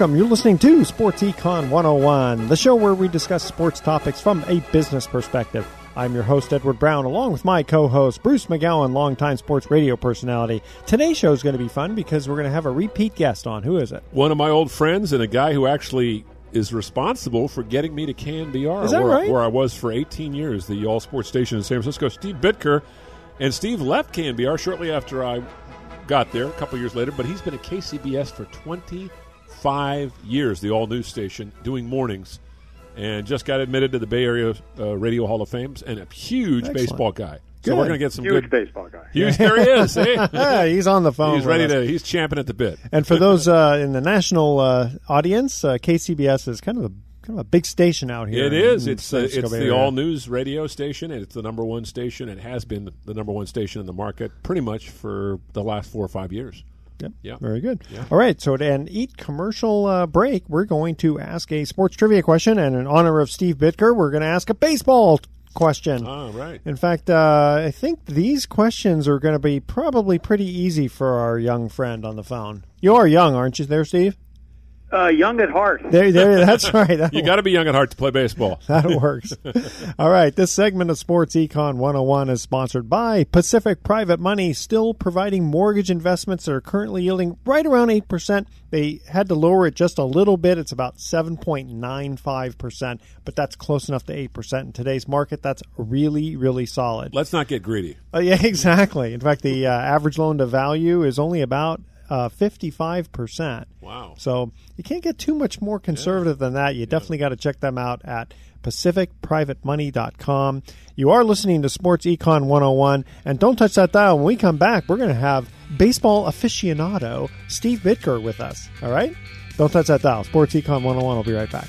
Welcome. You're listening to Sports Econ 101, the show where we discuss sports topics from a business perspective. I'm your host, Edward Brown, along with my co host, Bruce McGowan, longtime sports radio personality. Today's show is going to be fun because we're going to have a repeat guest on. Who is it? One of my old friends and a guy who actually is responsible for getting me to KNBR, Is that where, right? where I was for 18 years, the all sports station in San Francisco. Steve Bitker, and Steve left KNBR shortly after I got there, a couple years later, but he's been at KCBS for 25 years, the all news station, doing mornings, and just got admitted to the Bay Area uh, Radio Hall of Fame, and a huge Excellent. baseball guy. Good. So we're going to get some Huge good baseball guy. Huge, there he is. eh? Yeah, he's on the phone. he's with ready us. to. He's champing at the bit. And for those uh, in the national uh, audience, uh, KCBS is kind of a kind of a big station out here. It is. in It's San uh, it's Bay the Area. all news radio station, and it's the number one station. It has been the number one station in the market pretty much for the last four or five years. Yep. Yeah. Very good. Yeah. All right. So, to end eat commercial uh, break, we're going to ask a sports trivia question, and in honor of Steve Bitker, we're going to ask a baseball question. Ah, right. In fact, uh, I think these questions are going to be probably pretty easy for our young friend on the phone. You are young, aren't you, there, Steve? Uh, young at heart. There, there. That's right. That You got to be young at heart to play baseball. That works. All right. This segment of Sports Econ 101 is sponsored by Pacific Private Money, still providing mortgage investments that are currently yielding right around 8%. They had to lower it just a little bit. It's about 7.95%, but that's close enough to 8% in today's market. That's really, really solid. Let's not get greedy. Uh, yeah, exactly. In fact, the uh, average loan to value is only about uh, 55%. Wow. So you can't get too much more conservative than that. You definitely got to check them out at pacificprivatemoney.com. You are listening to Sports Econ 101, and don't touch that dial. When we come back, we're going to have baseball aficionado Steve Bitker with us. All right? Don't touch that dial. Sports Econ 101. I'll be right back.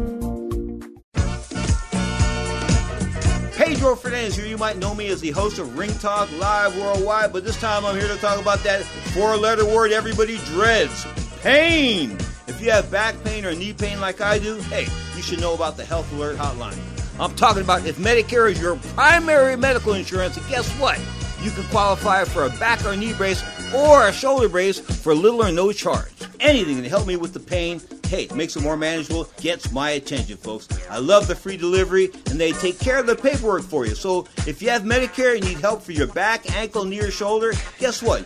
Pedro here. You might know me as the host of Ring Talk Live Worldwide, but this time I'm here to talk about that four letter word everybody dreads pain. If you have back pain or knee pain like I do, hey, you should know about the Health Alert Hotline. I'm talking about if Medicare is your primary medical insurance, guess what? You can qualify for a back or knee brace or a shoulder brace for little or no charge. Anything to help me with the pain hey, makes it more manageable, gets my attention, folks. I love the free delivery, and they take care of the paperwork for you. So if you have Medicare and need help for your back, ankle, knee, or shoulder, guess what?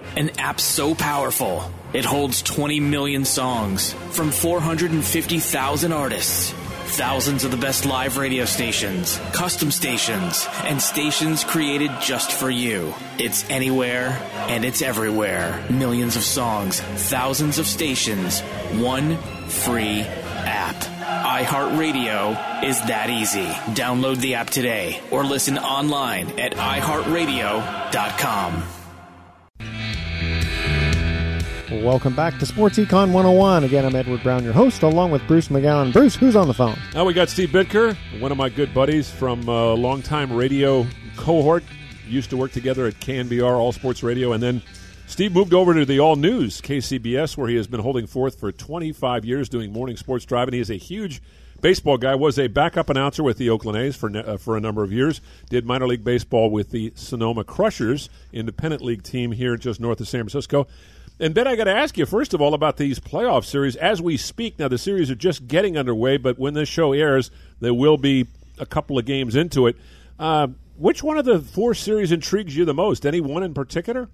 an app so powerful it holds 20 million songs from 450,000 artists. Thousands of the best live radio stations, custom stations, and stations created just for you. It's anywhere and it's everywhere. Millions of songs, thousands of stations, one free app. iHeartRadio is that easy. Download the app today or listen online at iHeartRadio.com. Welcome back to Sports Econ 101. Again, I'm Edward Brown, your host, along with Bruce McGowan. Bruce, who's on the phone? Now we got Steve Bitker, one of my good buddies from a longtime radio cohort. Used to work together at KNBR All Sports Radio, and then Steve moved over to the All News KCBS, where he has been holding forth for 25 years doing morning sports drive, and he is a huge baseball guy. Was a backup announcer with the Oakland A's for uh, for a number of years. Did minor league baseball with the Sonoma Crushers, independent league team here just north of San Francisco. And Ben, I got to ask you first of all about these playoff series as we speak. Now the series are just getting underway, but when this show airs, there will be a couple of games into it. Uh, which one of the four series intrigues you the most? Any one in particular?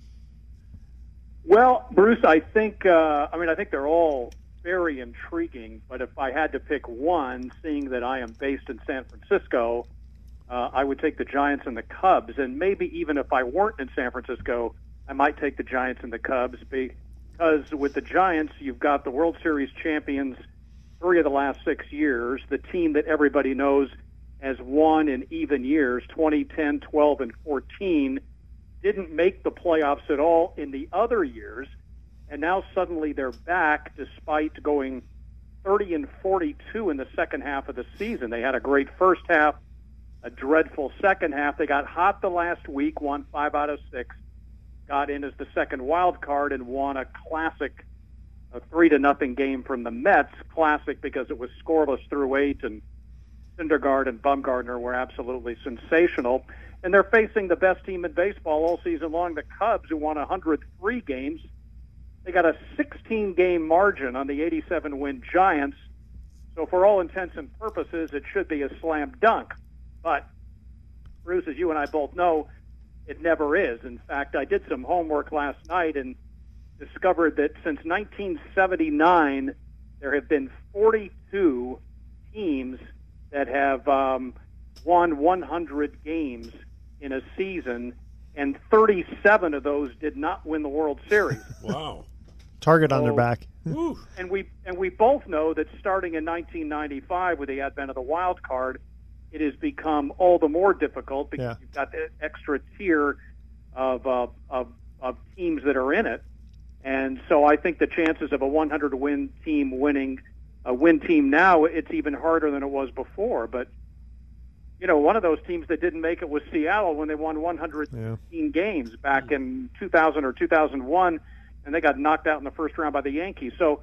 Well, Bruce, I think uh, I mean I think they're all very intriguing. But if I had to pick one, seeing that I am based in San Francisco, uh, I would take the Giants and the Cubs. And maybe even if I weren't in San Francisco, I might take the Giants and the Cubs because with the Giants, you've got the World Series champions three of the last six years, the team that everybody knows has won in even years 2010, 12, and 14 didn't make the playoffs at all in the other years, and now suddenly they're back despite going 30 and 42 in the second half of the season. They had a great first half, a dreadful second half. They got hot the last week, won five out of six got in as the second wild card and won a classic a three to nothing game from the Mets. Classic because it was scoreless through eight, and Syndergaard and Bumgarner were absolutely sensational. And they're facing the best team in baseball all season long, the Cubs, who won 103 games. They got a 16 game margin on the 87 win Giants. So, for all intents and purposes, it should be a slam dunk. But, Bruce, as you and I both know, it never is. In fact, I did some homework last night and discovered that since 1979, there have been 42 teams that have um, won 100 games in a season, and 37 of those did not win the World Series. wow. Target so, on their back. and we and we both know that starting in 1995 with the advent of the wild card, it has become all the more difficult because yeah. you've got the extra tier of, uh, of, of teams that are in it. And so I think the chances of a 100 win team winning a win team now, it's even harder than it was before. But you know, one of those teams that didn't make it was Seattle when they won 115 Yeah. games back in 2000 or 2001, and they got knocked out in the first round by the Yankees. So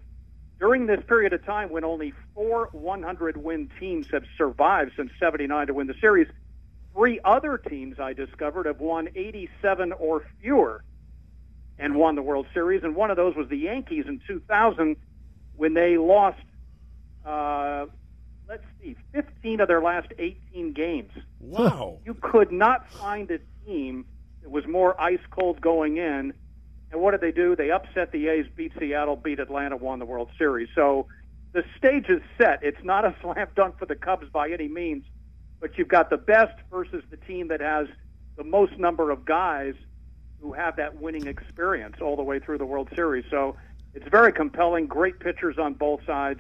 during this period of time, when only four 100 win teams have survived since 79 to win the series, three other teams I discovered have won 87 or fewer and won the World Series, and one of those was the Yankees in 2000 when they lost. Uh, let's see, 15 of their last 18 games. Wow. You could not find a team that was more ice cold going in. And what did they do? They upset the A's, beat Seattle, beat Atlanta, won the World Series. So the stage is set. It's not a slam dunk for the Cubs by any means, but you've got the best versus the team that has the most number of guys who have that winning experience all the way through the World Series. So it's very compelling. Great pitchers on both sides.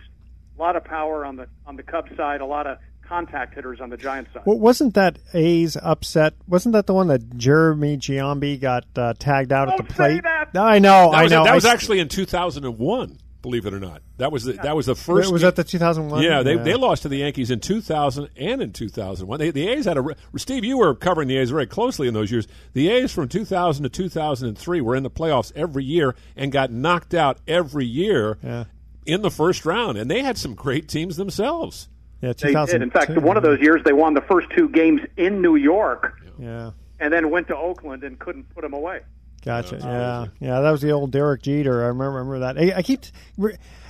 A lot of power on the on the Cubs side. A lot of contact hitters on the Giants side. Well, wasn't that A's upset? Wasn't that the one that Jeremy Giambi got uh, tagged out at Don't the say plate? that! I know, That I was, know. that was I s- actually in 2001. Believe it or not, that was the that was the first. was that the 2001? Yeah, they, they lost to the Yankees in 2000 and in 2001. They, the A's had a Steve. You were covering the A's very closely in those years. The A's from 2000 to 2003 were in the playoffs every year and got knocked out every year Yeah. in the first round. And they had some great teams themselves. Yeah, They did. In fact, one of those years they won the first two games in New York Yeah. and then went to Oakland and couldn't put them away. Gotcha. Yeah, yeah, that was the old Derek Jeter. I remember, remember that. I, I keep.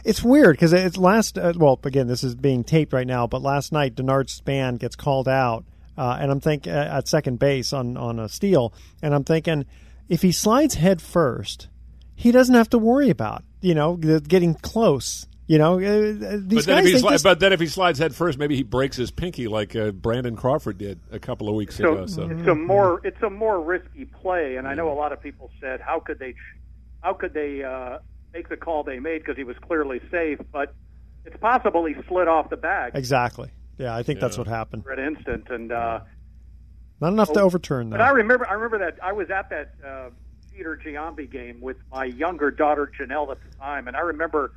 It's weird because it's last. Uh, well, again, this is being taped right now, but last night Denard Span gets called out, uh, and I'm thinking at second base on on a steal, and I'm thinking if he slides head first, he doesn't have to worry about you know getting close. You know, uh, these But then, guys. if he sli- just- but then if he slides head first, maybe he breaks his pinky like uh, Brandon Crawford did a couple of weeks So ago. So it's a more it's a more risky play, and I know a lot of people said, how could they how could they uh, make the call they made because he was clearly safe, but it's possible he slid off the bag exactly. Yeah, I think that's what happened. for an instant, and. Uh, Not enough to overturn But I that. remember, I remember that I was at that uh, Peter Giambi game with my younger daughter Janelle at the time, and I remember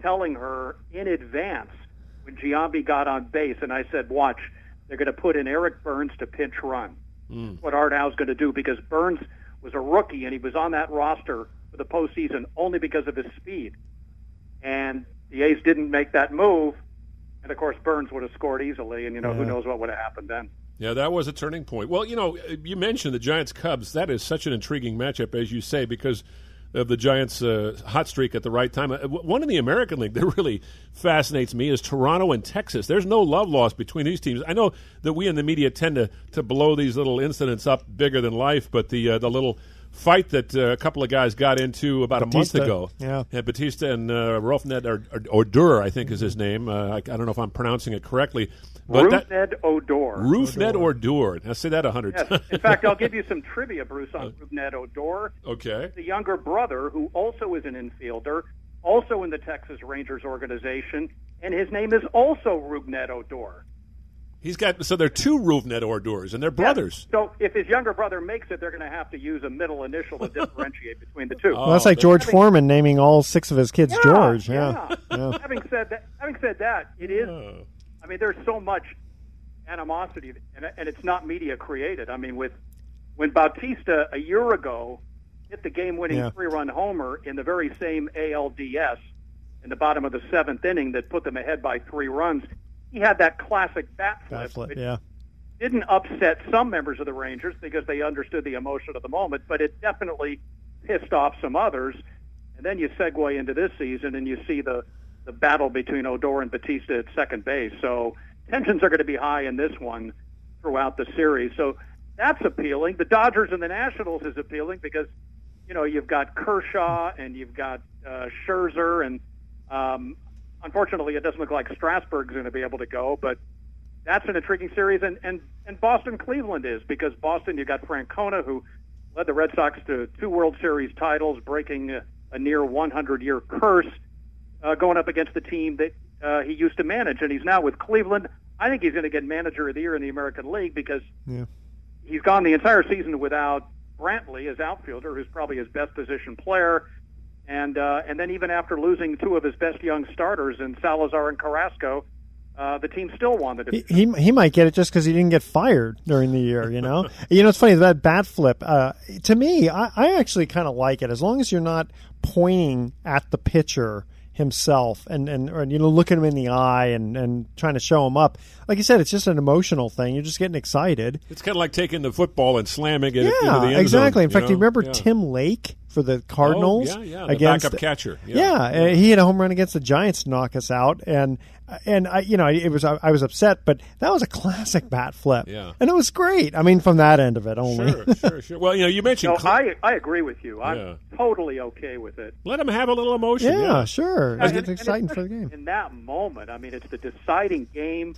telling her in advance when Giambi got on base, and I said, "Watch, they're going to put in Eric Byrnes to pinch run. That's what Art Howe's going to do because Byrnes was a rookie and he was on that roster for the postseason only because of his speed, and the A's didn't make that move." And of course, Byrnes would have scored easily, and you know who knows what would have happened then. Yeah, that was a turning point. Well, you know, you mentioned the Giants Cubs. That is such an intriguing matchup, as you say, because of the Giants' uh, hot streak at the right time. Uh, One in the American League that really fascinates me is Toronto and Texas. There's no love lost between these teams. I know that we in the media tend to, to blow these little incidents up bigger than life, but the uh, the little fight that uh, a couple of guys got into about Bautista, a month ago, yeah. Bautista and uh, Rolf Ned or, or Odor, I think is his name. Uh, I, I don't know if I'm pronouncing it correctly, but that, Rougned Odor. Rougned Odor. Now say that a hundred Yes. times. In fact, I'll give you some trivia, Bruce, on Rougned Odor. okay. The younger brother, who also is an infielder, also in the Texas Rangers organization, and his name is also Rougned Odor. He's got so they're two Rougned Odors, and they're brothers. So if his younger brother makes it, they're going to have to use a middle initial to differentiate between the two. Oh, well, that's like Oh, George having- Foreman naming all six of his kids Yeah, George. Yeah. yeah. Yeah. having said that, having said that, it is. Oh. I mean, there's so much animosity, and, and it's not media created. I mean, with when Bautista a year ago hit the game-winning Yeah. three-run homer in the very same ALDS in the bottom of the seventh inning that put them ahead by three runs, he had that classic bat flip, Bat flip, yeah. didn't upset some members of the Rangers because they understood the emotion of the moment, but it definitely pissed off some others. And then you segue into this season and you see the, the battle between Odor and Bautista at second base. So tensions are going to be high in this one throughout the series. So that's appealing. The Dodgers and the Nationals is appealing because, you know, you've got Kershaw and you've got uh, Scherzer. And um, unfortunately, it doesn't look like Strasburg's going to be able to go, but that's an intriguing series, and and and Boston Cleveland is because Boston you've got Francona who led the Red Sox to two World Series titles, breaking a, a near 100 year curse, uh, going up against the team that uh, he used to manage, and he's now with Cleveland. I think he's going to get Manager of the Year in the American League because Yeah. he's gone the entire season without Brantley as outfielder, who's probably his best position player. And uh, and then even after losing two of his best young starters in Salazar and Carrasco, uh, the team still won the He, division. he he might get it just because he didn't get fired during the year. You know, you know it's funny that bat flip. Uh, to me, I, I actually kind of like it as long as you're not pointing at the pitcher himself and and or, you know looking him in the eye and and trying to show him up. Like you said, it's just an emotional thing. You're just getting excited. It's kind of like taking the football and slamming it into the Yeah, end exactly. zone, In fact, know? you remember Yeah. Tim Lake for the Cardinals? Oh, yeah, yeah, the against backup catcher. Yeah. Yeah, he had a home run against the Giants to knock us out, and and I, you know, it was I, I was upset, but that was a classic bat flip. Yeah. and it was great. I mean, from that end of it only. Sure, sure, sure. Well, you know, you mentioned No, Cle- I I agree with you. I'm Yeah. totally okay with it. let him have a little emotion. yeah, Yeah, sure. And- It's and exciting for the game. In that moment, I mean, it's the deciding game.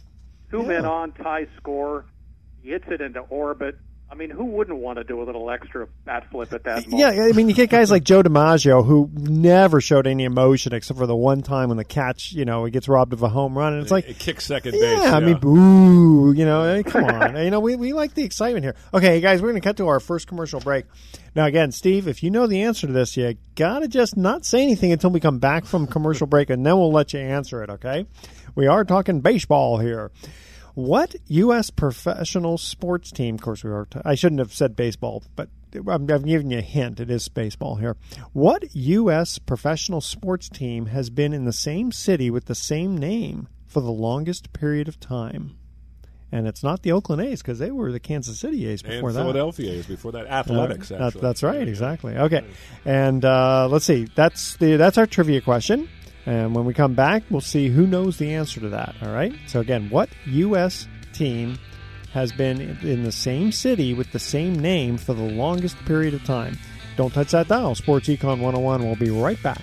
Two Yeah. men on, tie score. He hits it into orbit. I mean, who wouldn't want to do a little extra bat flip at that moment? Yeah, I mean, you get guys like Joe DiMaggio who never showed any emotion except for the one time when the catch, you know, he gets robbed of a home run, and it's like, it kicks second base. Yeah, I mean, boo. You know, eh, come on. you know, we, we like the excitement here. Okay, guys, we're going to cut to our first commercial break. Now, again, Steve, if you know the answer to this, you got to just not say anything until we come back from commercial break, and then we'll let you answer it, okay? We are talking baseball here. What U.S. professional sports team, of course, we are, t- I shouldn't have said baseball, but I'm, I'm giving you a hint. It is baseball here. What U.S. professional sports team has been in the same city with the same name for the longest period of time? And it's not the Oakland A's because they were the Kansas City A's and before that. Philadelphia is before that. Athletics, Uh, actually. that- that's right, exactly. Okay, and uh, let's see. That's the that's our trivia question. And when we come back, we'll see who knows the answer to that. All right. So again, what U.S. team has been in- the same city with the same name for the longest period of time? Don't touch that dial. Sports Econ 101. We'll be right back.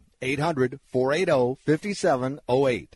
800 480 5708.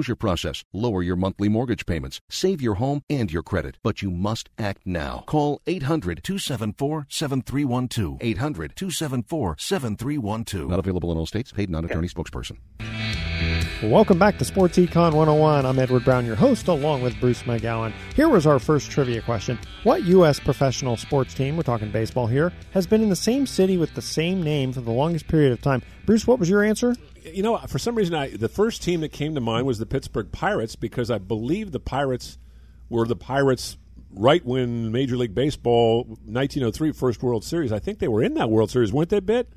foreclosure process, lower your monthly mortgage payments, save your home and your credit. But you must act now. Call 800 274 7312. 800 274 7312. Not available in all states. Paid non attorney spokesperson. Welcome back to Sports Econ 101. I'm Edward Brown, your host, along with Bruce McGowan. Here was our first trivia question. What U.S. professional sports team, we're talking baseball here, has been in the same city with the same name for the longest period of time? Bruce, what was your answer? You know, for some reason, I, the first team that came to mind was the Pittsburgh Pirates because I believe the Pirates were the Pirates right when Major League Baseball 1903 first World Series. I think they were in that World Series, weren't they? Bit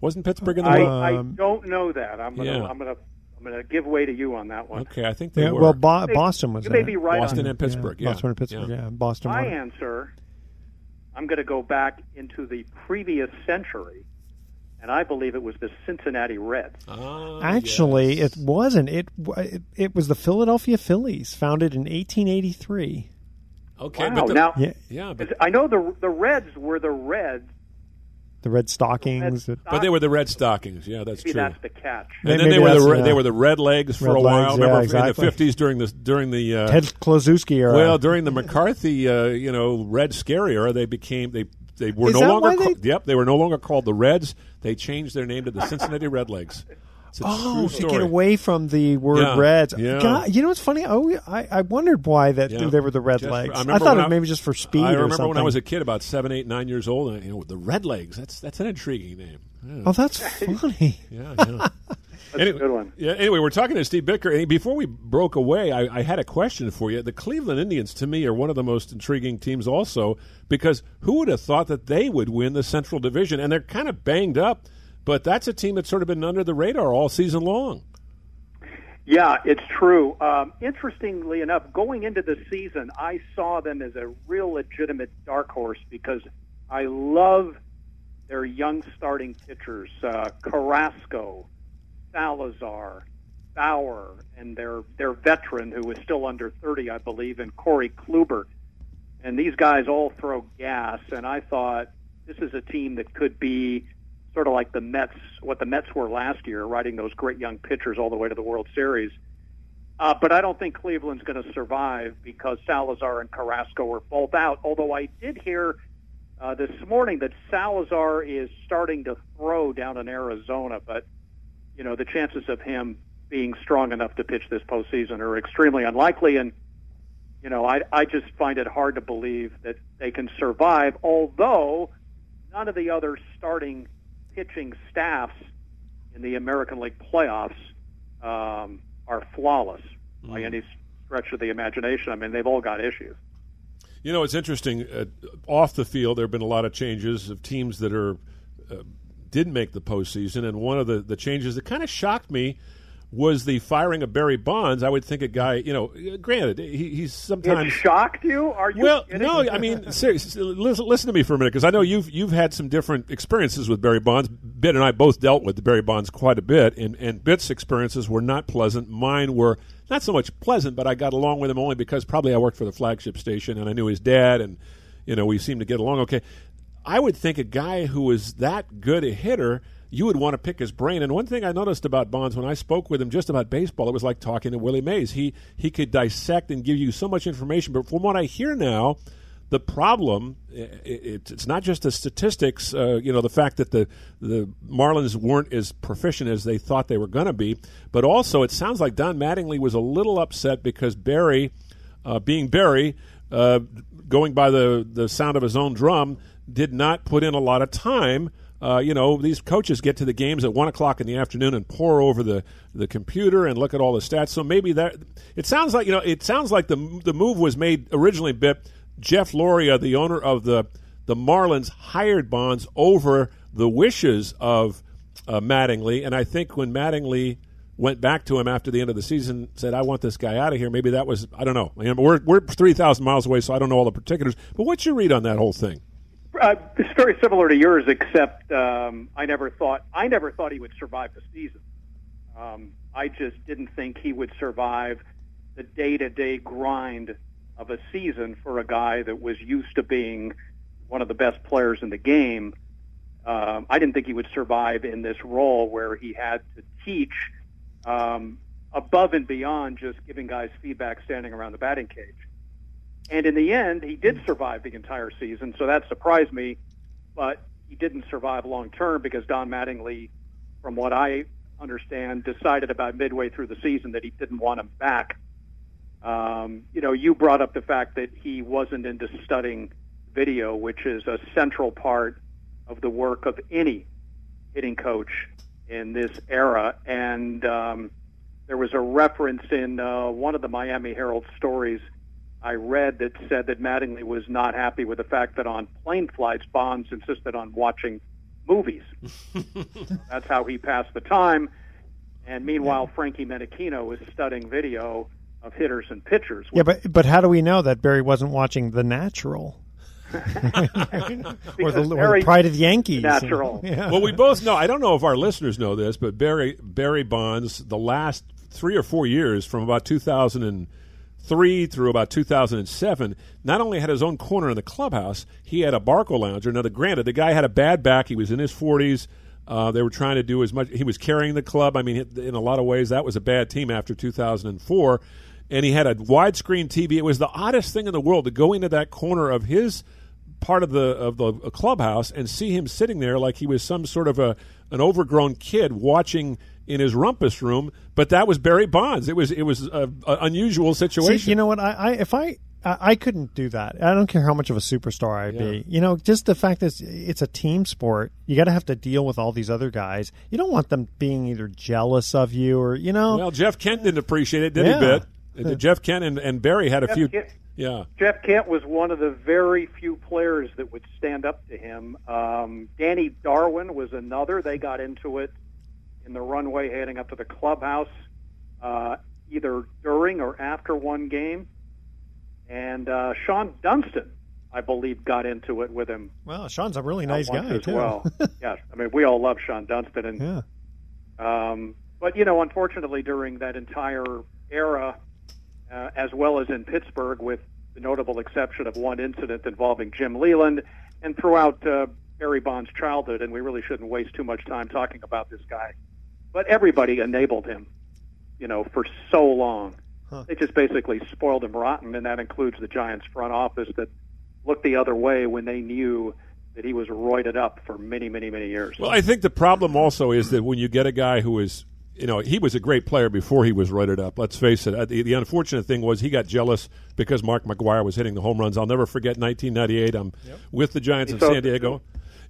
wasn't Pittsburgh in the I, World? I um, don't know that. I'm gonna Yeah. I'm gonna I'm gonna give way to you on that one. Okay, I think they Yeah, were. well, Bo- You Boston was you may be it. right Boston on and Pittsburgh. Yeah, Yeah, Boston and Pittsburgh. Yeah. Yeah, Boston. My won. answer, I'm going to go back into the previous century, and I believe it was the Cincinnati Reds. Ah, Actually, yes. it wasn't. It, it it was the Philadelphia Phillies, founded in 1883. okay, wow. but the, now, Yeah, yeah, but I know the the Reds were the Reds. the Red Stockings. Red but they were the Red Stockings. Yeah, that's Maybe true. that's the catch. May- and then they were the that's, re- yeah. they were the Red Legs for Red a while. Legs, yeah, exactly. in the fifties during the during the uh, Ted Kluszewski era. well during the McCarthy uh, you know Red Scare era they became they they were Is no longer why ca- yep they were no longer called the Reds. They changed their name to the Cincinnati Redlegs. It's a Oh, true to get away from the word Yeah, Reds. yeah. God, you know what's funny? Oh, I, I wondered why that Yeah. they were the Red Just for- I I, thought it I- maybe just for speed I remember when I was a kid, about seven, eight, nine years old, and you know the Red Legs. That's that's an intriguing name. Oh, that's funny. Yeah, yeah. Anyway, good one. Yeah. Anyway, we're talking to Steve Bitker, and before we broke away, I, I had a question for you. The Cleveland Indians, to me, are one of the most intriguing teams, also because who would have thought that they would win the Central Division? And they're kind of banged up, but that's a team that's sort of been under the radar all season long. Yeah, it's true. Um, interestingly enough, going into the season, I saw them as a real legitimate dark horse because I love their young starting pitchers, uh, Carrasco, Salazar, Bauer, and their their veteran who is still under 30, I believe, and Corey Kluber. And these guys all throw gas, and I thought this is a team that could be sort of like the Mets, what the Mets were last year, riding those great young pitchers all the way to the World Series. Uh, but I don't think Cleveland's going to survive because Salazar and Carrasco are both out. Although I did hear uh, this morning that Salazar is starting to throw down in Arizona, but you know the chances of him being strong enough to pitch this postseason are extremely unlikely. And you know, I I just find it hard to believe that they can survive. Although none of the other starting pitching staffs in the American League playoffs um, are flawless by any stretch of the imagination. I mean, they've all got issues. You know, it's interesting. Uh, off the field, there have been a lot of changes of teams that are uh, didn't make the postseason, and one of the, the changes that kind of shocked me was the firing of Barry Bonds. I would think a guy, you know, granted, he, he's sometimes It shocked you? Are you? well, kidding? no, I mean, seriously, listen, listen to me for a minute because I know you've you've had some different experiences with Barry Bonds. Bit and I both dealt with Barry Bonds quite a bit, and and Bit's experiences were not pleasant. Mine were not so much pleasant, but I got along with him only because probably I worked for the flagship station and I knew his dad, and you know we seemed to get along okay. I would think a guy who is that good a hitter you would want to pick his brain. And one thing I noticed about Bonds when I spoke with him just about baseball, it was like talking to Willie Mays. He he could dissect and give you so much information. But from what I hear now, the problem it, it, it's not just the statistics. Uh, you know, the fact that the the Marlins weren't as proficient as they thought they were going to be, but also it sounds like Don Mattingly was a little upset because Barry, uh, being Barry, uh, going by the the sound of his own drum, did not put in a lot of time uh, you know, these coaches get to the games at one o'clock in the afternoon and pour over the, the computer and look at all the stats. So maybe that it sounds like you know it sounds like the the move was made originally. Bit Jeff Loria, the owner of the the Marlins, hired Bonds over the wishes of uh, Mattingly, and I think when Mattingly went back to him after the end of the season, said, "I want this guy out of here." Maybe that was I don't know. We're we're three thousand miles away, so I don't know all the particulars. But what's your read on that whole thing? Uh, it's very similar to yours, except um, I never thought I never thought he would survive the season. Um, I just didn't think he would survive the day-to-day grind of a season for a guy that was used to being one of the best players in the game. Um, I didn't think he would survive in this role where he had to teach um, above and beyond just giving guys feedback standing around the batting cage. And in the end, he did survive the entire season, so that surprised me. But he didn't survive long term because Don Mattingly, from what I understand, decided about midway through the season that he didn't want him back. Um, you know, you brought up the fact that he wasn't into studying video, which is a central part of the work of any hitting coach in this era. And um, there was a reference in uh, one of the Miami Herald stories I read that said that Mattingly was not happy with the fact that on plane flights, Bonds insisted on watching movies. That's how he passed the time. And meanwhile, Frankie Menechino was studying video of hitters and pitchers. Yeah, but but how do we know that Barry wasn't watching The Natural? or, the, or the Pride of the Yankees. Natural. Yeah. Well, we both know. I don't know if our listeners know this, but Barry Barry Bonds, the last three or four years, from about 2003 through about 2007, not only had his own corner in the clubhouse, he had a Barcalounger. Now, granted, the guy had a bad back. He was in his 40s. Uh, they were trying to do as much. He was carrying the club. I mean, in a lot of ways, that was a bad team after 2004. And he had a widescreen TV. It was the oddest thing in the world to go into that corner of his part of the of the clubhouse and see him sitting there like he was some sort of a an overgrown kid watching in his rumpus room. But that was Barry Bonds. It was it was an unusual situation. See, you know what? I, I if I I I couldn't do that. I don't care how much of a superstar I'd Yeah. be. You know, just the fact that it's, it's a team sport, you got to have to deal with all these other guys. You don't want them being either jealous of you or you know. Well, Jeff Kent didn't appreciate it, did Yeah. he? Bit. Uh, Jeff Kent and, and Barry had a Jeff few. Kent- Yeah. Jeff Kent was one of the very few players that would stand up to him. Um, Danny Darwin was another. They got into it in the runway heading up to the clubhouse, uh, either during or after one game. And uh, Shawon Dunston, I believe, got into it with him. Well, Sean's a really nice guy as too. well. yes, I mean we all love Shawon Dunston, and yeah. um, but you know, unfortunately, during that entire era, uh, as well as in Pittsburgh, with the notable exception of one incident involving Jim Leyland, and throughout uh, Barry Bonds' childhood, and we really shouldn't waste too much time talking about this guy. But everybody enabled him, you know, for so long. Huh. They just basically spoiled him rotten, and that includes the Giants' front office that looked the other way when they knew that he was roided up for many, many, many years. Well, I think the problem also is that when you get a guy who is, you know, he was a great player before he was roided up. Let's face it. Uh, The, the unfortunate thing was he got jealous because Mark McGwire was hitting the home runs. I'll never forget 1998. I'm with the Giants He in San Diego.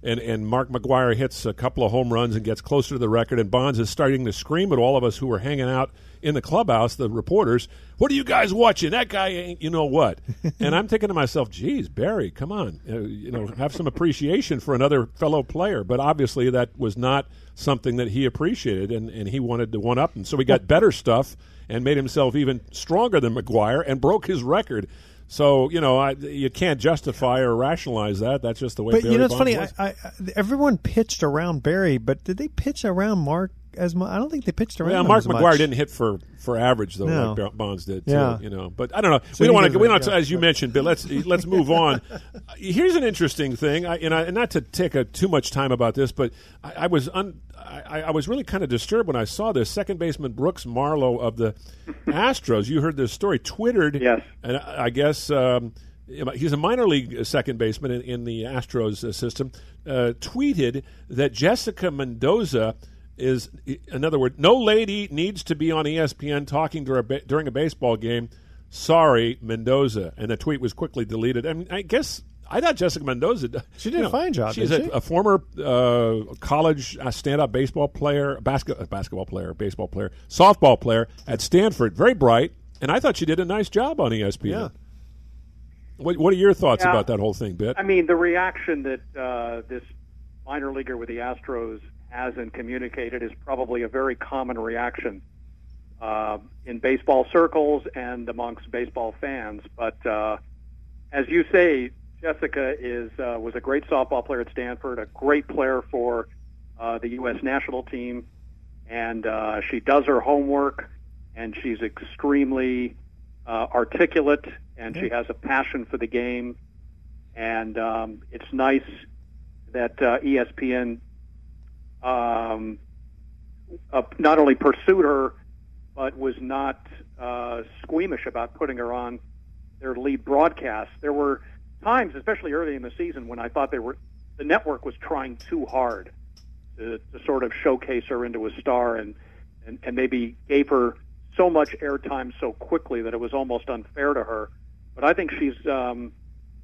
And, and Mark McGwire hits a couple of home runs and gets closer to the record. And Bonds is starting to scream at all of us who were hanging out in the clubhouse, the reporters, "What are you guys watching? That guy ain't, you know what?" and I'm thinking to myself, "Geez, Barry, come on, uh, you know, have some appreciation for another fellow player." But obviously, that was not something that he appreciated, and, and he wanted to one up, and so he got better stuff and made himself even stronger than McGwire and broke his record. So you know, I, you can't justify or rationalize that. That's just the way. But Barry you know, it's Bonds funny. I, I, everyone pitched around Barry, but did they pitch around Mark as much? I don't think they pitched around. Yeah, Mark as McGwire much. didn't hit for, for average though, No. like Bonds did. Too, Yeah. you know. But I don't know. So we don't want to. doesn't- We don't. yeah. As you mentioned, but let's let's move on. Here's an interesting thing, I, and, I, and not to take a, too much time about this, but I, I was un, I, I was really kind of disturbed when I saw this. Second baseman Brooks Marlow of the Astros. You heard this story. Twittered. Yes. And I I guess. Um, He's a minor league second baseman in, in the Astros uh, system. Uh, tweeted that Jessica Mendoza is, in other words, no lady needs to be on ESPN talking during a, ba- during a baseball game. Sorry, Mendoza. And the tweet was quickly deleted. And I guess I thought Jessica Mendoza. She did a fine job, She's didn't a, she? a former uh, college uh, stand-up baseball player, basket, uh, basketball player, baseball player, softball player at Stanford. Very bright, and I thought she did a nice job on ESPN. Yeah. What, what are your thoughts Yeah. about that whole thing, Bit? I mean, the reaction that uh, this minor leaguer with the Astros has and communicated is probably a very common reaction uh, in baseball circles and amongst baseball fans. But uh, as you say, Jessica is uh, was a great softball player at Stanford, a great player for uh, the U.S. national team, and uh, she does her homework, and she's extremely uh, articulate, and she has a passion for the game. And um, it's nice that uh, ESPN um, uh, not only pursued her, but was not uh, squeamish about putting her on their lead broadcast. There were times, especially early in the season, when I thought they were the network was trying too hard to, to sort of showcase her into a star and, and and maybe gave her so much airtime so quickly that it was almost unfair to her. But I think she's um,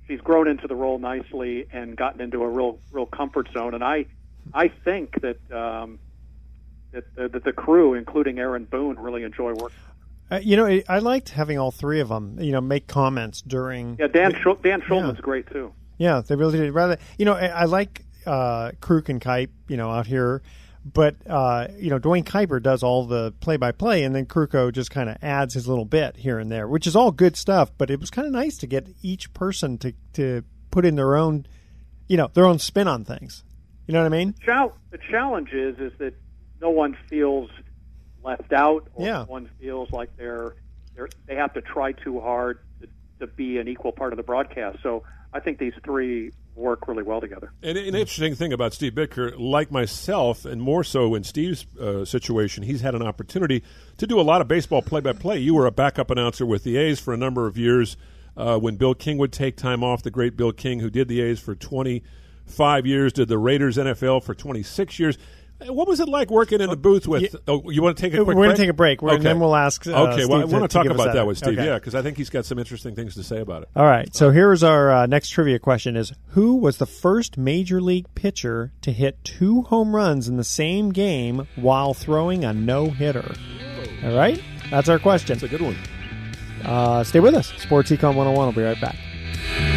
she's grown into the role nicely and gotten into a real real comfort zone. And I I think that um, that, that the crew, including Aaron Boone, really enjoy working. Uh, you know, I liked having all three of them. You know, make comments during. Yeah, Dan Schul- Dan Shulman's yeah. great too. Yeah, they really did. Rather, you know, I, I like uh, Kruk and Kuip. You know, out here, but uh, you know, Duane Kuiper does all the play-by-play, and then Krukow just kind of adds his little bit here and there, which is all good stuff. But it was kind of nice to get each person to to put in their own, you know, their own spin on things. You know what I mean? The challenge is is that no one feels left out, or yeah. one feels like they're, they're they have to try too hard to, to be an equal part of the broadcast. So I think these three work really well together. And an interesting thing about Steve Bitker, like myself, and more so in Steve's uh, situation, he's had an opportunity to do a lot of baseball play-by-play. You were a backup announcer with the A's for a number of years. Uh, when Bill King would take time off, the great Bill King, who did the A's for 25 years, did the Raiders NFL for 26 years. What was it like working in the booth with? Yeah. Oh, you want to take a quick? Break? We're going to take a break, okay. and then we'll ask. Uh, okay, well, I want to, talk about that with Steve. Okay. Yeah, because I think he's got some interesting things to say about it. All right, so here's our uh, next trivia question: Is who was the first major league pitcher to hit two home runs in the same game while throwing a no hitter? All right, that's our question. That's a good one. Uh, stay with us. Sports Econ 101. I'll be right back.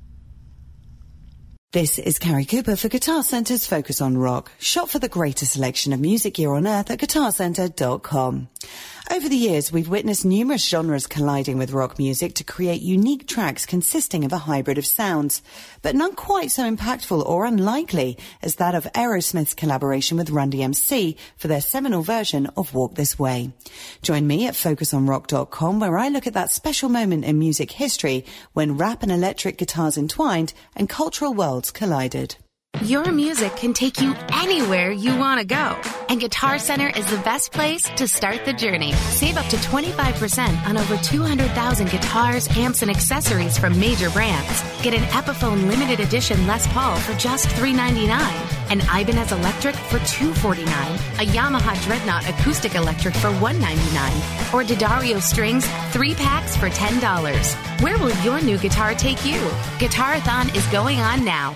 This is Carrie Cooper for Guitar Center's Focus on Rock. Shop for the greatest selection of music gear on earth at guitarcenter.com. Over the years, we've witnessed numerous genres colliding with rock music to create unique tracks consisting of a hybrid of sounds, but none quite so impactful or unlikely as that of Aerosmith's collaboration with Run DMC for their seminal version of Walk This Way. Join me at focusonrock.com where I look at that special moment in music history when rap and electric guitars entwined and cultural worlds collided. Your music can take you anywhere you want to go. And Guitar Center is the best place to start the journey. Save up to 25% on over 200,000 guitars, amps, and accessories from major brands. Get an Epiphone limited edition Les Paul for just $399, an Ibanez Electric for 249, a Yamaha Dreadnought Acoustic Electric for 199, or D'Addario Strings 3 packs for $10. Where will your new guitar take you? Guitarathon is going on now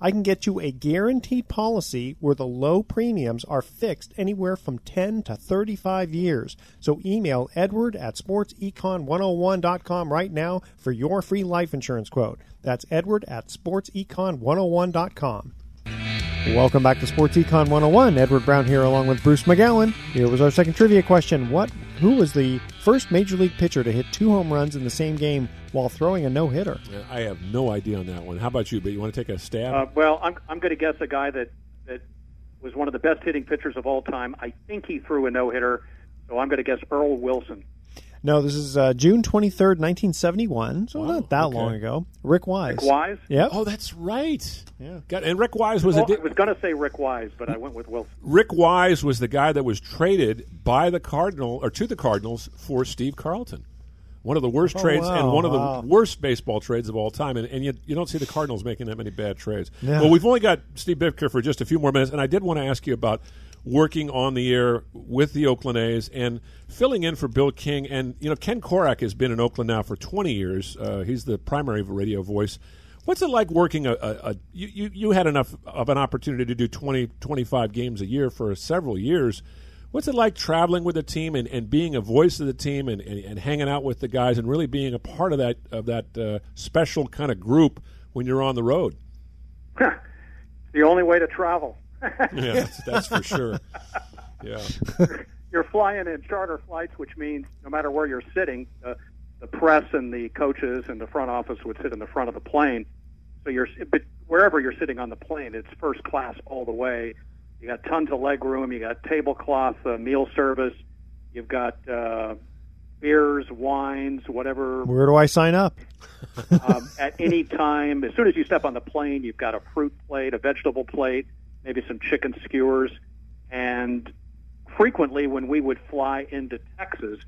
I can get you a guaranteed policy where the low premiums are fixed anywhere from 10 to 35 years. So email edward at sportsecon101.com right now for your free life insurance quote. That's edward at sportsecon101.com. Welcome back to Sports Econ 101. Edward Brown here along with Bruce McGowan. Here was our second trivia question. What who was the first major league pitcher to hit two home runs in the same game while throwing a no-hitter? I have no idea on that one. How about you? But you want to take a stab? Uh, well, I'm I'm going to guess a guy that that was one of the best hitting pitchers of all time. I think he threw a no hitter, so I'm going to guess Earl Wilson. No, this is uh, June 23rd, 1971, so not that long ago. Rick Wise. Rick Wise? Yep. Oh, that's right. Yeah. Got, and Rick Wise was Well, a I was going to say Rick Wise, but I went with Wilson. Rick Wise was the guy that was traded by the Cardinal or to the Cardinals for Steve Carlton. One of the worst Oh, trades wow, and one of the worst baseball trades of all time. And, and you, you don't see the Cardinals making that many bad trades. Yeah. Well, we've only got Steve Bitker for just a few more minutes, and I did want to ask you about working on the air with the Oakland A's and filling in for Bill King. And, you know, Ken Korach has been in Oakland now for 20 years. Uh, he's the primary radio voice. What's it like working a, a, a you, you, you had enough of an opportunity to do 20, 25 games a year for several years. What's it like traveling with the team and, and being a voice of the team and, and, and hanging out with the guys and really being a part of that of that uh, special kind of group when you're on the road? the only way to travel. Yeah, that's, that's for sure. Yeah. you're flying in charter flights, which means no matter where you're sitting, uh, the press and the coaches and the front office would sit in the front of the plane. So you're, but wherever you're sitting on the plane, it's first class all the way. You got tons of leg room. You got tablecloth uh, meal service. You've got uh, beers, wines, whatever. Where do I sign up? um, at any time, as soon as you step on the plane, you've got a fruit plate, a vegetable plate, maybe some chicken skewers, and frequently when we would fly into Texas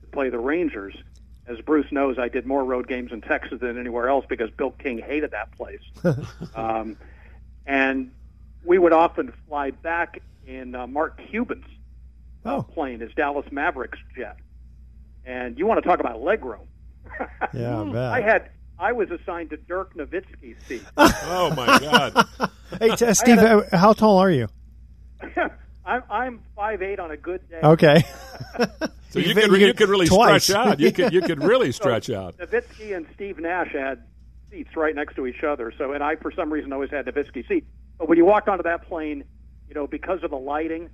to play the Rangers, as Bruce knows, I did more road games in Texas than anywhere else because Bill King hated that place. um, and we would often fly back in uh, Mark Cuban's uh, plane, his Dallas Mavericks jet. And you want to talk about legroom? Yeah, I bet. I had I was assigned to Dirk Nowitzki's seat. oh my God! Hey, t- I Steve, had uh, how tall are you? I'm I'm five eight on a good day. Okay. So you, You could could- you could really twice. stretch out. You could you could really So, stretch out. Nowitzki and Steve Nash had seats right next to each other. So, and I for some reason always had Nowitzki's seat. But when you walked onto that plane, you know, because of the lighting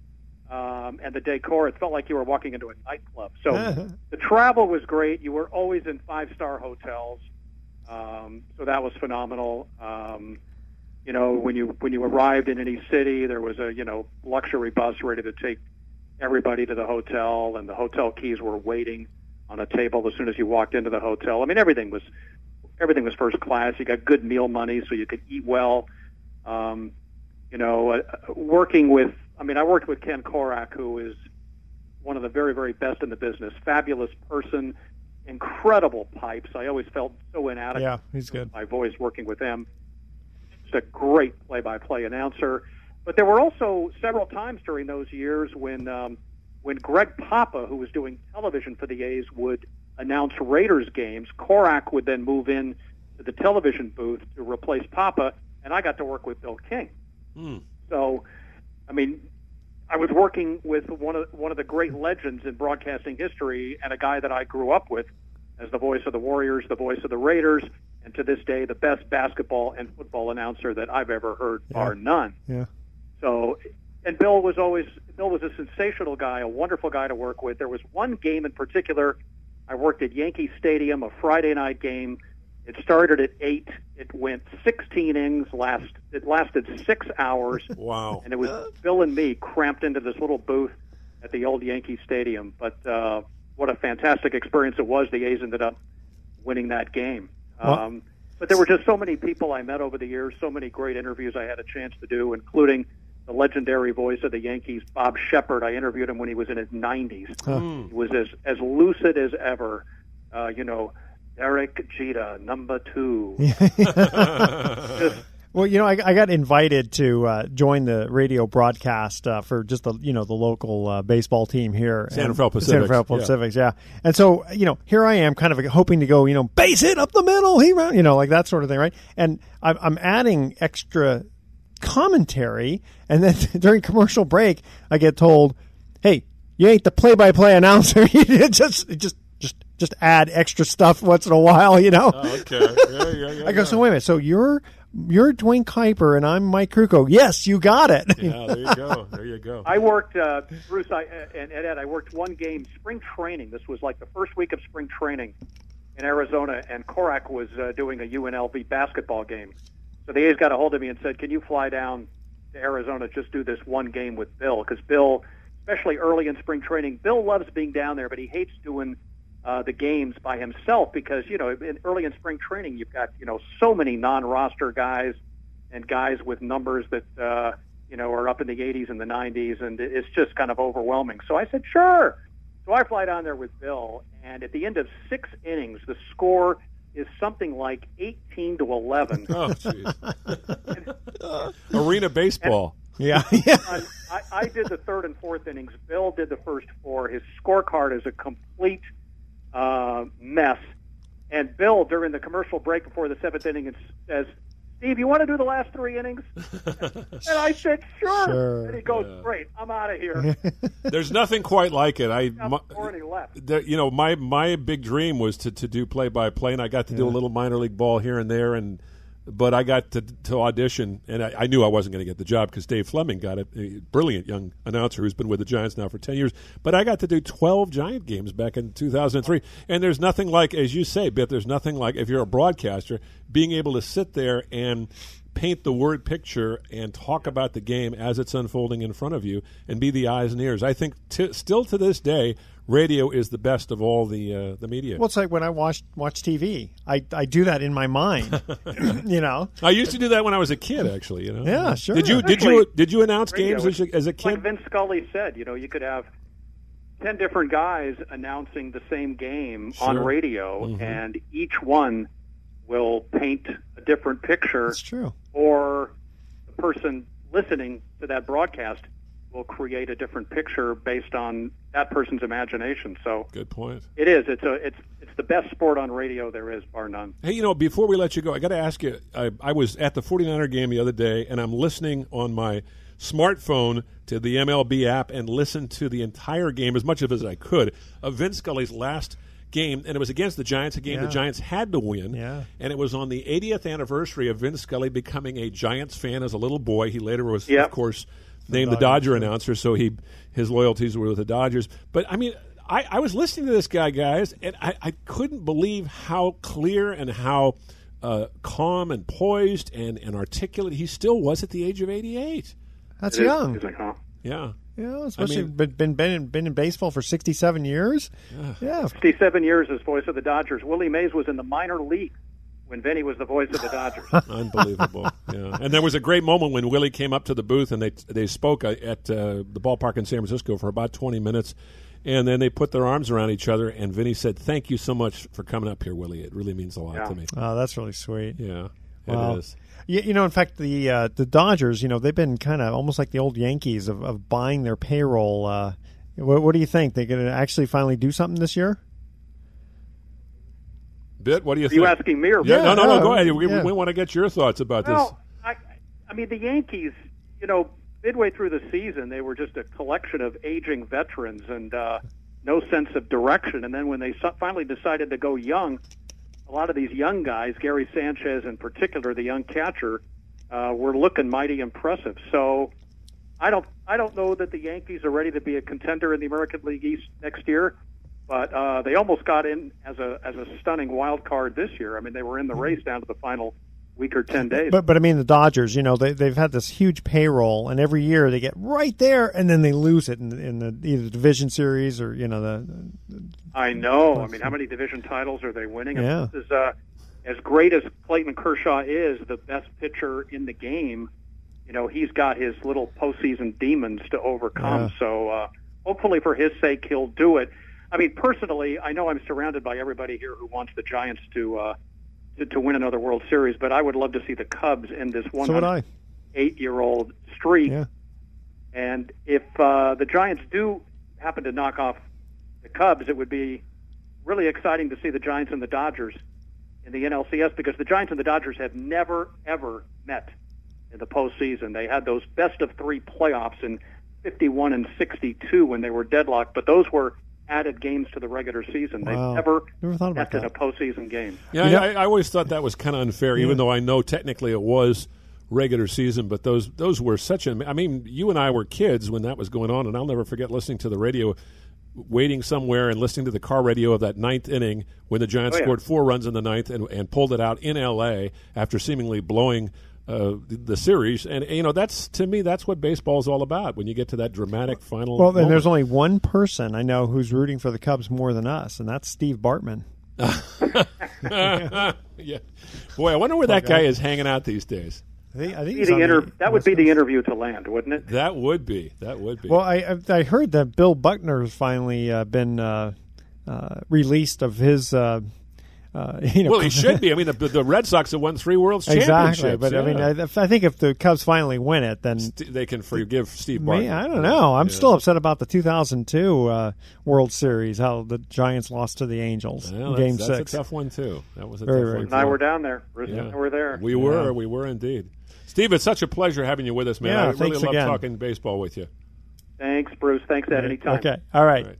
um, and the decor, it felt like you were walking into a nightclub. So the travel was great. You were always in five star hotels, um, so that was phenomenal. Um, you know, when you when you arrived in any city, there was a you know luxury bus ready to take everybody to the hotel, and the hotel keys were waiting on a table as soon as you walked into the hotel. I mean, everything was everything was first class. You got good meal money, so you could eat well. Um, you know, uh, working with I mean, I worked with Ken Korach, who is one of the very very best in the business. Fabulous person, incredible pipes. I always felt so inadequate. Yeah, he's good. My voice working with him. Just a great play-by-play announcer. But there were also several times during those years when um, when Greg Papa, who was doing television for the A's, would announce Raiders games. Korach would then move in to the television booth to replace Papa, and I got to work with Bill King. Hmm. So, I mean, I was working with one of one of the great legends in broadcasting history, and a guy that I grew up with as the voice of the Warriors, the voice of the Raiders, and to this day, the best basketball and football announcer that I've ever heard, bar none. Yeah. So, and Bill was always Bill was a sensational guy, a wonderful guy to work with. There was one game in particular. I worked at Yankee Stadium, a Friday night game. It started at eight. It went 16 innings. Last it lasted six hours. Wow! And it was Bill and me cramped into this little booth at the old Yankee Stadium. But uh, what a fantastic experience it was! The A's ended up winning that game. Well- Um, but there were just so many people I met over the years, so many great interviews I had a chance to do, including the legendary voice of the Yankees, Bob Sheppard. I interviewed him when he was in his 90s. Huh. He was as as lucid as ever. uh, you know, Derek Jeter, number two. Well, you know, I, I got invited to uh, join the radio broadcast uh, for just the you know the local uh, baseball team here, San And- Rafael San Rafael Pacifics, yeah. Yeah. And so you know, here I am, kind of hoping to go, you know, base hit up the middle, he run, you know, like that sort of thing, right? And I'm, I'm adding extra commentary, and then during commercial break, I get told, "Hey, you ain't the play-by-play announcer. you just just just just add extra stuff once in a while, you know." Oh, okay. Yeah, yeah, yeah, I go, yeah. so wait a minute. So you're you're Duane Kuiper and I'm Mike Krukow. Yes, you got it. Yeah, there you go. There you go. I worked, uh, Bruce I, and Ed, Ed, I worked one game, spring training. This was like the first week of spring training in Arizona, and Korach was uh, doing a UNLV basketball game. So the A's got a hold of me and said, "Can you fly down to Arizona just do this one game with Bill?" Because Bill, especially early in spring training, Bill loves being down there, but he hates doing uh, the games by himself because you know in, early in spring training you've got you know so many non-roster guys and guys with numbers that uh, you know are up in the 80s and the 90s, and it's just kind of overwhelming. So I said, "Sure." So I fly down there with Bill, and at the end of six innings, the score is something like 18 to 11. Oh, jeez. Arena baseball. Yeah, I, I, I did the third and fourth innings. Bill did the first four. His scorecard is a complete uh, mess. And Bill, during the commercial break before the seventh inning, says, "Steve, you want to do the last three innings?" and I said, "Sure." Sure. And he goes, "Great, I'm out of here." There's nothing quite like it. I, Not my, before and he left. there, you know, my my big dream was to, to do play by play, and I got to do a little minor league ball here and there, and but I got to to audition, and I, I knew I wasn't going to get the job because Dave Flemming got it, a brilliant young announcer who's been with the Giants now for ten years. But I got to do twelve Giant games back in two thousand and three, and there's nothing like, as you say, Bit. There's nothing like if you're a broadcaster being able to sit there and paint the word picture and talk about the game as it's unfolding in front of you and be the eyes and ears. I think t- still to this day, radio is the best of all the uh, the media. Well, it's like when I watch watch TV. I, I do that in my mind. you know. I used to do that when I was a kid, actually. You know. Yeah, sure. Did you did you did you announce Radio, games as a, as a Like? Vince Scully said, you know, you could have ten different guys announcing the same game on Sure. radio, Mhm. and each one will paint a different picture. That's true. Or the person listening to that broadcast will create a different picture based on that person's imagination. So Good point. it is. It's a. It's it's the best sport on radio there is, bar none. Hey, you know, before we let you go, I got to ask you. I, I was at the 49er game the other day, and I'm listening on my smartphone to the MLB app and listened to the entire game as much of as I could of Vince Scully's last game, and it was against the Giants, a game Yeah. the Giants had to win. Yeah. And it was on the 80th anniversary of Vince Scully becoming a Giants fan as a little boy. He later was, Yep. of course, named the Dodgers, Dodger announcer, so he his loyalties were with the Dodgers. But I mean, I, I was listening to this guy, guys, and I, I couldn't believe how clear and how uh, calm and poised and, and articulate he still was at the age of 88. That's It is- young. it's like, huh? Yeah. Yeah, especially mean- been, been been in, been in baseball for sixty seven years. Yeah. 57 years as voice of the Dodgers. Willie Mays was in the minor league when Vinny was the voice of the Dodgers. Unbelievable. yeah. And there was a great moment when Willie came up to the booth and they they spoke uh, at uh, the ballpark in San Francisco for about 20 minutes. And then they put their arms around each other, and Vinny said, "Thank you so much for coming up here, Willie. It really means a lot Yeah. to me." Oh, that's really sweet. Yeah, Wow. it is. You, you know, in fact, the uh, the Dodgers, you know, they've been kind of almost like the old Yankees of, of buying their payroll. Uh, what, what do you think? They're going to actually finally do something this year? Bit, what do you Are think? you asking me or Yeah, no, no, no. Go ahead. We, yeah. we want to get your thoughts about this. Well, I, I mean, the Yankees, you know, midway through the season, they were just a collection of aging veterans and uh, no sense of direction. And then when they finally decided to go young, a lot of these young guys, Gary Sanchez in particular, the young catcher, uh, were looking mighty impressive. So I don't, I don't know that the Yankees are ready to be a contender in the American League East next year. But uh, they almost got in as a as a stunning wild card this year. I mean, they were in the race down to the final week or ten days. But but I mean, the Dodgers, you know, they they've had this huge payroll, and every year they get right there, and then they lose it in, in the either the division series or you know the. I know. I mean, how many division titles are they winning? Yeah. This is uh, as great as Clayton Kershaw is, the best pitcher in the game. You know, he's got his little postseason demons to overcome. Yeah. So uh, hopefully, for his sake, he'll do it. I mean, personally, I know I'm surrounded by everybody here who wants the Giants to uh, to, to win another World Series, but I would love to see the Cubs end this So would I. 108 year old streak. Yeah. And if uh, the Giants do happen to knock off the Cubs, it would be really exciting to see the Giants and the Dodgers in the NLCS because the Giants and the Dodgers have never ever met in the postseason. They had those best of three playoffs in 51 and 62 when they were deadlocked, but those were added games to the regular season. Wow. They've never, Never thought about met in that. a postseason game. Yeah, I, I always thought that was kind of unfair, even though I know technically it was regular season. But those those were such a. I mean, you and I were kids when that was going on, and I'll never forget listening to the radio, waiting somewhere and listening to the car radio of that ninth inning when the Giants Oh, yeah. scored four runs in the ninth and, and pulled it out in L.A. after seemingly blowing. Uh, the, the series, and you know that's to me that's what baseball is all about. When you get to that dramatic final, Well, then there's only one person I know who's rooting for the Cubs more than us, and that's Steve Bartman. yeah, boy, I wonder where that guy is hanging out these days. I think, I think Be he's the on the- inter- that would be the interview to land, wouldn't it? That would be. That would be. Well, I I I heard that Bill Buckner's finally uh, been uh, uh, released of his. Uh, you know, well, he should be. I mean, the, the Red Sox have won three World exactly. Championships. But I mean, yeah. I, I think if the Cubs finally win it, then St- they can forgive Steve Me, Bartman. I don't know. I'm Yeah. still upset about the 2002 uh, World Series, how the Giants lost to the Angels Well, in Game that's, that's Six. a tough one too. That was a Very, tough very one. And I were down there. Bruce Yeah. and I were there. We were. Yeah. We were indeed. Steve, it's such a pleasure having you with us, man. Yeah, I really thanks love again. talking baseball with you. Thanks, Bruce. Thanks, at any time. Okay. All right. Right.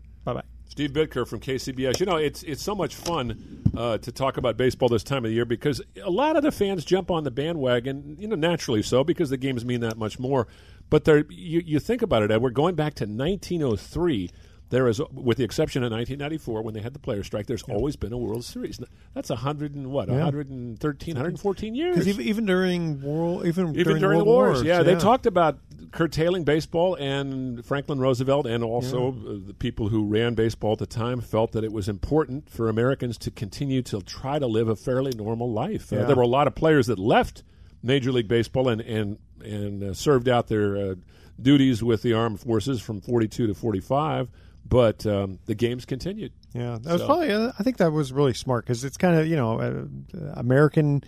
Steve Bitker from KCBS. You know, it's it's so much fun uh, to talk about baseball this time of the year because a lot of the fans jump on the bandwagon, you know, naturally so because the games mean that much more. But you, you think about it, Ed. We're going back to 1903. There is, with the exception of 1994 when they had the player strike, there's always been a World Series. That's a hundred and what, Yeah. 113, 114 years. Because even, even during world, even, Even during, World the wars, Wars, yeah, they talked about curtailing baseball, and Franklin Roosevelt and also uh, the people who ran baseball at the time felt that it was important for Americans to continue to try to live a fairly normal life. Uh, there were a lot of players that left Major League Baseball and and and uh, served out their uh, duties with the armed forces from 42 to 45, but um, the games continued. Yeah, that was probably. Uh, I think that was really smart because it's kind of you know uh, American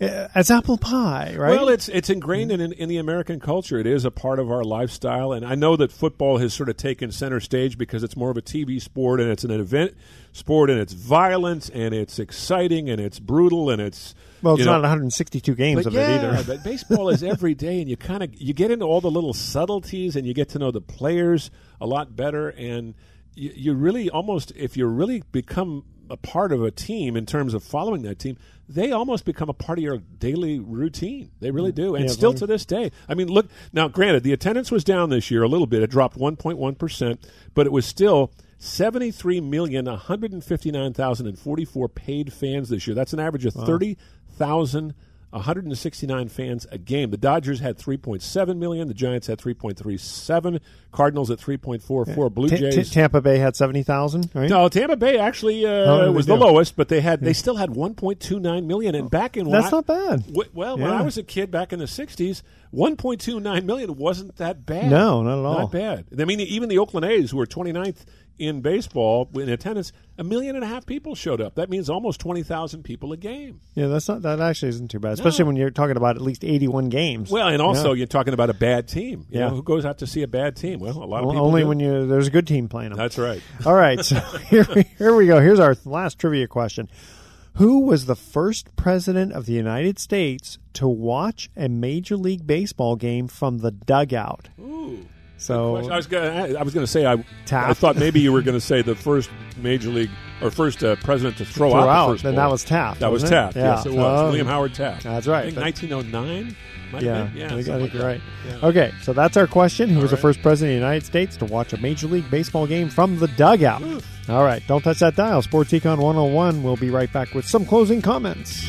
uh, as apple pie, right? Well, it's it's ingrained in, in the American culture. It is a part of our lifestyle, and I know that football has sort of taken center stage because it's more of a TV sport and it's an event sport and it's violent and it's exciting and it's brutal and it's well, it's you not 162 games of yeah, it either. but baseball is every day, and you kind of you get into all the little subtleties, and you get to know the players a lot better, and you, you really almost if you really become a part of a team in terms of following that team, they almost become a part of your daily routine. They really do, and Yeah, still to this day. I mean, look now. Granted, the attendance was down this year a little bit; it dropped one point one percent, but it was still. 73 million 159,044 paid fans this year. That's an average of 30,000 169 fans a game. The Dodgers had 3.7 million, the Giants had 3.37, Cardinals at 3.44, Blue Ta- ta- Jays Tampa Bay had 70,000, right? no, Tampa Bay actually uh, How was the do? lowest, but they had they still had 1.29 million. And back in That's when not bad. I, w- well, when I was a kid back in the 60s, 1.29 million wasn't that bad. No, not at all. Not bad. I mean, even the Oakland A's, who were 29th in baseball in attendance, a million and a half people showed up. That means almost 20,000 people a game. Yeah, that's not that actually isn't too bad, especially No. when you're talking about at least 81 games. Well, and also Yeah. you're talking about a bad team. You Yeah. know, who goes out to see a bad team? Well, a lot of Well, people only do. when you there's a good team playing them. That's right. All right, so here here we go. Here's our last trivia question: Who was the first president of the United States to watch a Major League Baseball game from the dugout? Ooh. So I was going. I was going to say. I, Taft. I thought maybe you were going to say the first major league or first uh, president to throw, Throw out, out, the first then that was Taft, That was it? Taft. Yeah. Yes, it was So- William Howard Taft. That's right. I think 1909. Might yeah, yeah, I think, like right. Yeah. Okay, so that's our question. Who All was the first president of the United States to watch a Major League Baseball game from the dugout? All right, don't touch that dial. Sports Econ 101. We'll be right back with some closing comments.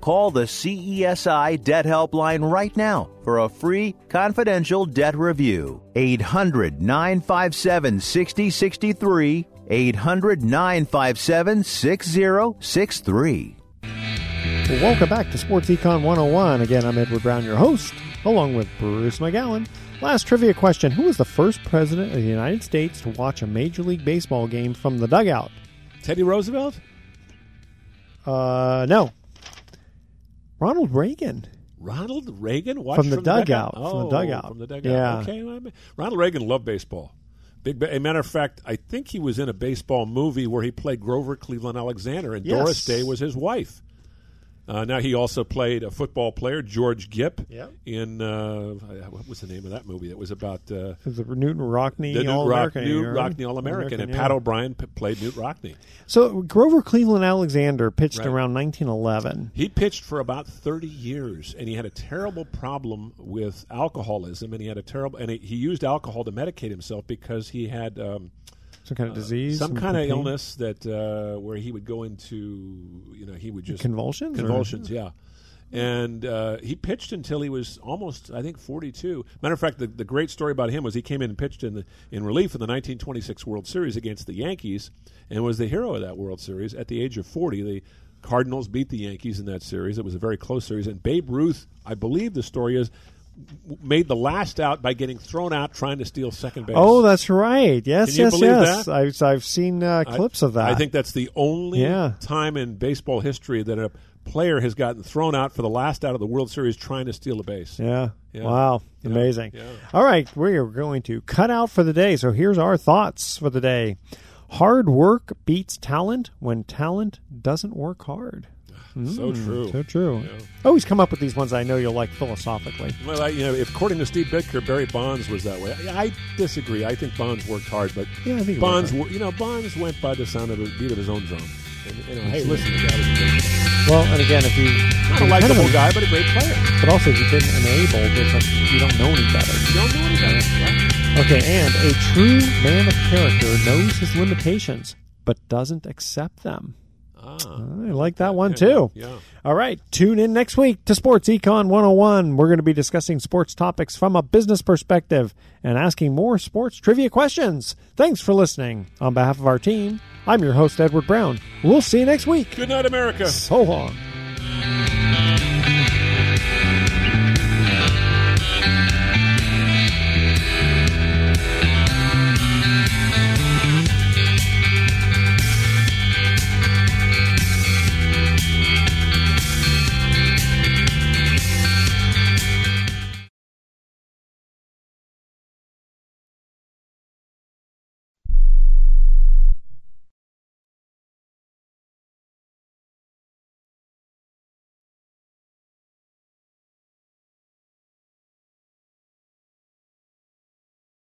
Call the CESI Debt Helpline right now for a free confidential debt review. 800 957 6063. 800 957 6063. Welcome back to Sports Econ 101. Again, I'm Edward Brown, your host, along with Bruce McGowan. Last trivia question Who was the first president of the United States to watch a Major League Baseball game from the dugout? Teddy Roosevelt? Uh, no. Ronald Reagan. Ronald Reagan watched From the dugout, from the Oh, dugout. From the dugout. Yeah. Okay. well, I mean, Ronald Reagan loved baseball. Big. Ba- a matter of fact, I think he was in a baseball movie where he played Grover Cleveland Alexander, and Yes. Doris Day was his wife. Uh, now he also played a football player, George Gipp, Yep. in uh, what was the name of that movie? That was about uh, It was the Newton Rockne the All American. Knute Rockne All American, and Pat O'Brien p- played Knute Rockne. So Grover Cleveland Alexander pitched Right. around 1911. He pitched for about 30 years, and he had a terrible problem with alcoholism, and he had a terrible, and he, he used alcohol to medicate himself because he had um, Some kind of disease, some some kind of illness that uh, where he would go into, you know, he would just Convulsions, or- convulsions, yeah. And uh, he pitched until he was almost, I think, 42. Matter of fact, the, the great story about him was he came in and pitched in the, in relief in the 1926 World Series against the Yankees, and was the hero of that World Series at the age of 40. The Cardinals beat the Yankees in that series. It was a very close series, and Babe Ruth, I believe the story is, made the last out by getting thrown out trying to steal second base. Oh, that's right. Yes, yes, yes. that? I've, I've seen uh, I- clips of that. I think that's the only Yeah. time in baseball history that a player has gotten thrown out for the last out of the World Series trying to steal a base. Yeah. Yeah. Wow. Yeah. Amazing. All right. We are going to cut out for the day. So here's our thoughts for the day. Hard work beats talent when talent doesn't work hard. So Mm, true. So true. Yeah. Always come up with these ones I know you'll like philosophically. Well, I, you know, if according to Steve Bitker, Barry Bonds was that way. I, I disagree. I think Bonds worked hard, but Yeah, I think Bonds, wor- you know, Bonds went by the sound of the beat of his own drum. And, you know, hey, listen, the guy was a great player. Well, and again, if you Not a likable guy, but a great player. but also if you've been enabled, it's like you don't know any better. You don't know any better. Yeah. Okay, and a true man of character knows his limitations, but doesn't accept them. Ah, I like that one too. Yeah. All right, tune in next week to Sports Econ 101. We're going to be discussing sports topics from a business perspective and asking more sports trivia questions. Thanks for listening. On behalf of our team, I'm your host, Edward Brown. We'll see you next week. Good night, America. So long.